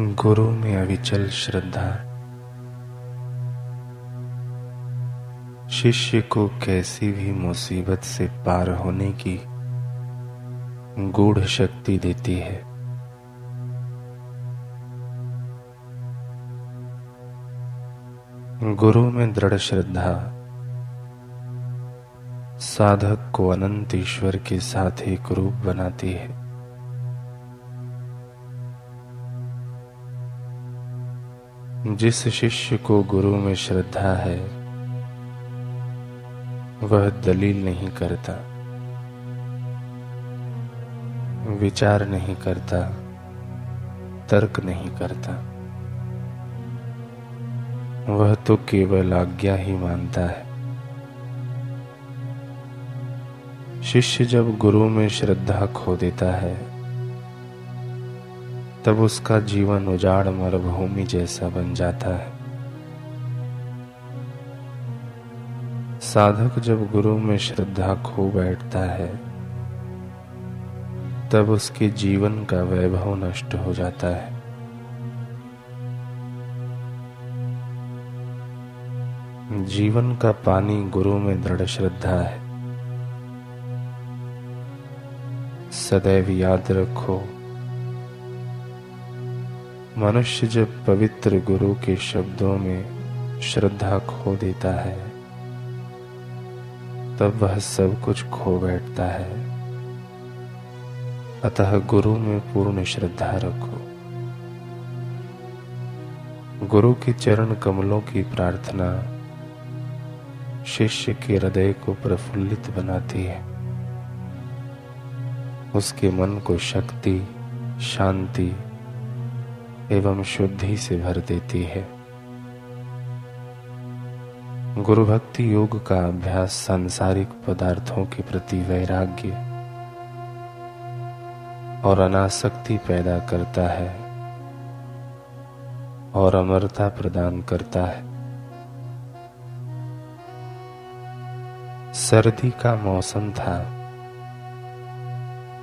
गुरु में अविचल श्रद्धा। शिष्य को कैसी भी मुसीबत से पार होने की गूढ़ शक्ति देती है। गुरु में दृढ़ श्रद्धा। साधक को अनंत ईश्वर के साथ एक रूप बनाती है। जिस शिष्य को गुरु में श्रद्धा है, वह दलील नहीं करता, विचार नहीं करता, तर्क नहीं करता। वह तो केवल आज्ञा ही मानता है। शिष्य जब गुरु में श्रद्धा खो देता है तब उसका जीवन उजाड़ मरुभूमि जैसा बन जाता है। साधक जब गुरु में श्रद्धा खो बैठता है, तब उसके जीवन का वैभव नष्ट हो जाता है। जीवन का पानी गुरु में दृढ़ श्रद्धा है। सदैव याद रखो मनुष्य जब पवित्र गुरु के शब्दों में श्रद्धा खो देता है, तब वह सब कुछ खो बैठता है। अतः गुरु में पूर्ण श्रद्धा रखो। गुरु के चरण कमलों की प्रार्थना शिष्य के हृदय को प्रफुल्लित बनाती है। उसके मन को शक्ति, शांति एवं शुद्धि से भर देती है। गुरु भक्ति योग का अभ्यास सांसारिक पदार्थों के प्रति वैराग्य और अनासक्ति पैदा करता है और अमरता प्रदान करता है। सर्दी का मौसम था।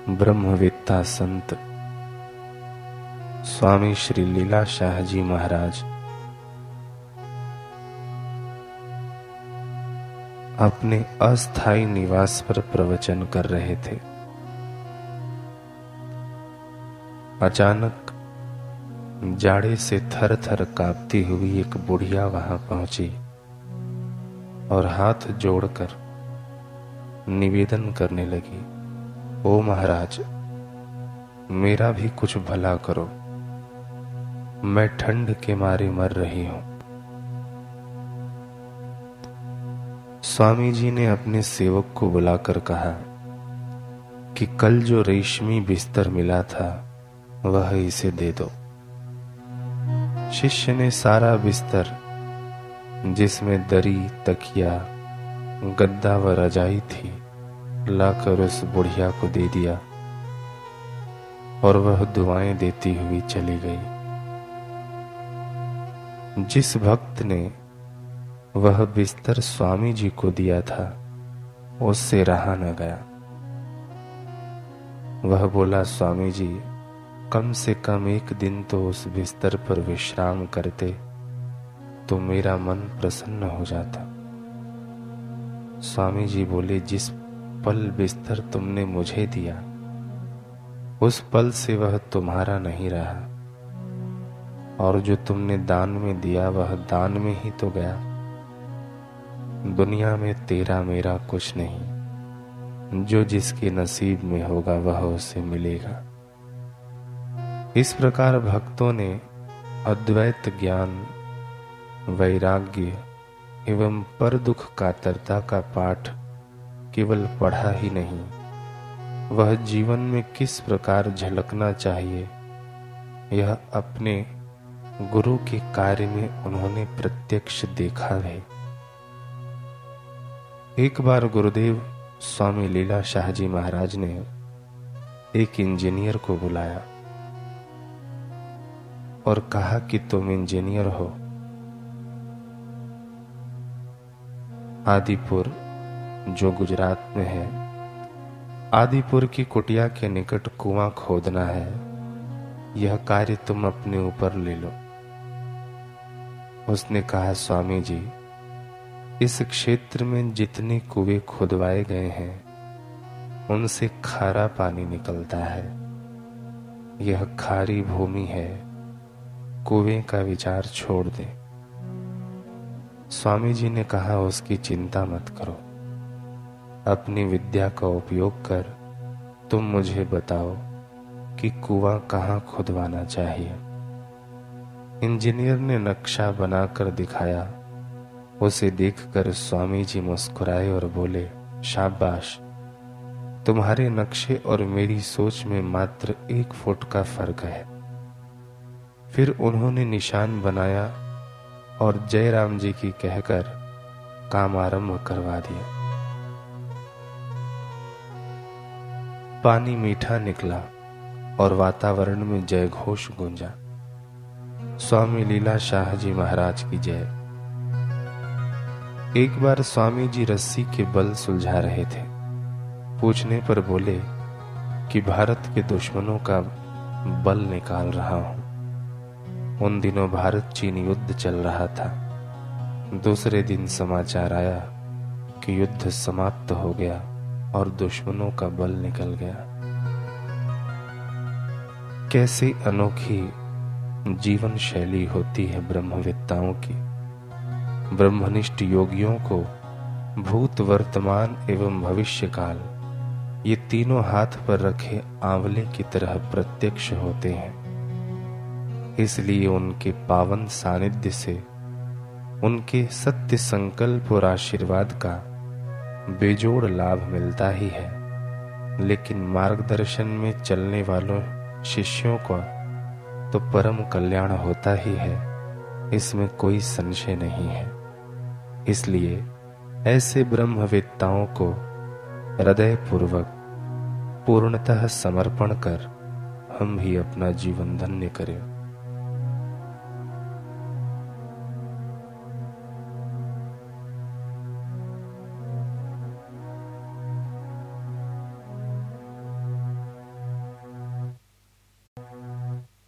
ब्रह्मविद्ता संत स्वामी श्री लीला शाह जी महाराज। अपने अस्थाई निवास पर प्रवचन कर रहे थे। अचानक जाड़े से थर थर कांपती हुई एक बुढ़िया वहाँ पहुँची और हाथ जोड़कर निवेदन करने लगी, ओ महाराज, मेरा भी कुछ भला करो। मैं ठंड के मारे मर रही हूँ। स्वामी जी ने अपने सेवक को बुलाकर कहा कि कल जो रेशमी बिस्तर मिला था, वह इसे दे दो। शिष्य ने सारा बिस्तर, जिसमें दरी, तकिया, गद्दा व रजाई थी, लाकर उस बुढ़िया को दे दिया और वह दुआएँ देती हुई चली गई। जिस भक्त ने वह बिस्तर स्वामी जी को दिया था, उससे रहा न गया। वह बोला, स्वामी जी, कम से कम एक दिन तो उस बिस्तर पर विश्राम करते तो मेरा मन प्रसन्न हो जाता स्वामी जी बोले, जिस पल बिस्तर तुमने मुझे दिया, उस पल से वह तुम्हारा नहीं रहा। और जो तुमने दान में दिया, वह दान में ही तो गया। दुनिया में तेरा मेरा कुछ नहीं। जो जिसके नसीब में होगा, वह उसे मिलेगा। इस प्रकार भक्तों ने अद्वैत ज्ञान, वैराग्य एवं पर दुख कातरता का पाठ केवल पढ़ा ही नहीं। वह जीवन में किस प्रकार झलकना चाहिए, यह अपने गुरु के कार्य में उन्होंने प्रत्यक्ष देखा है। एक बार गुरुदेव स्वामी लीला शाहजी महाराज ने एक इंजीनियर को बुलाया और कहा कि तुम इंजीनियर हो। आदिपुर, जो गुजरात में है, आदिपुर की कुटिया के निकट कुआँ खोदना है। यह कार्य तुम अपने ऊपर ले लो। उसने कहा, स्वामी जी, इस क्षेत्र में जितने कुएँ खुदवाए गए हैं, उनसे खारा पानी निकलता है। यह खारी भूमि है। कुएँ का विचार छोड़ दे। स्वामी जी ने कहा, उसकी चिंता मत करो। अपनी विद्या का उपयोग कर तुम मुझे बताओ कि कुआँ कहाँ खुदवाना चाहिए। इंजीनियर ने नक्शा बनाकर दिखाया। उसे देखकर स्वामी जी मुस्कुराए और बोले, शाबाश। तुम्हारे नक्शे और मेरी सोच में मात्र एक फुट का फ़र्क है। फिर उन्होंने निशान बनाया और जयराम जी की कहकर काम आरंभ करवा दिया। पानी मीठा निकला और वातावरण में जय घोष गूंजा। स्वामी लीला शाह जी महाराज की जय। एक बार स्वामी जी रस्सी के बल सुलझा रहे थे। पूछने पर बोले कि भारत के दुश्मनों का बल निकाल रहा हूँ। उन दिनों भारत चीन युद्ध चल रहा था। दूसरे दिन समाचार आया कि युद्ध समाप्त हो गया और दुश्मनों का बल निकल गया। कैसी अनोखी जीवन शैली होती है ब्रह्मविद्ताओं की। ब्रह्मनिष्ठ योगियों को भूत, वर्तमान एवं भविष्य काल ये तीनों हाथ पर रखे आंवले की तरह प्रत्यक्ष होते हैं। इसलिए उनके पावन सानिध्य से उनके सत्य संकल्प और आशीर्वाद का बेजोड़ लाभ मिलता ही है। लेकिन मार्गदर्शन में चलने वालों, शिष्यों को तो परम कल्याण होता ही है। इसमें कोई संशय नहीं है। इसलिए ऐसे ब्रह्मवेत्ताओं को हृदय पूर्वक पूर्णतः समर्पण कर हम भी अपना जीवन धन्य करें।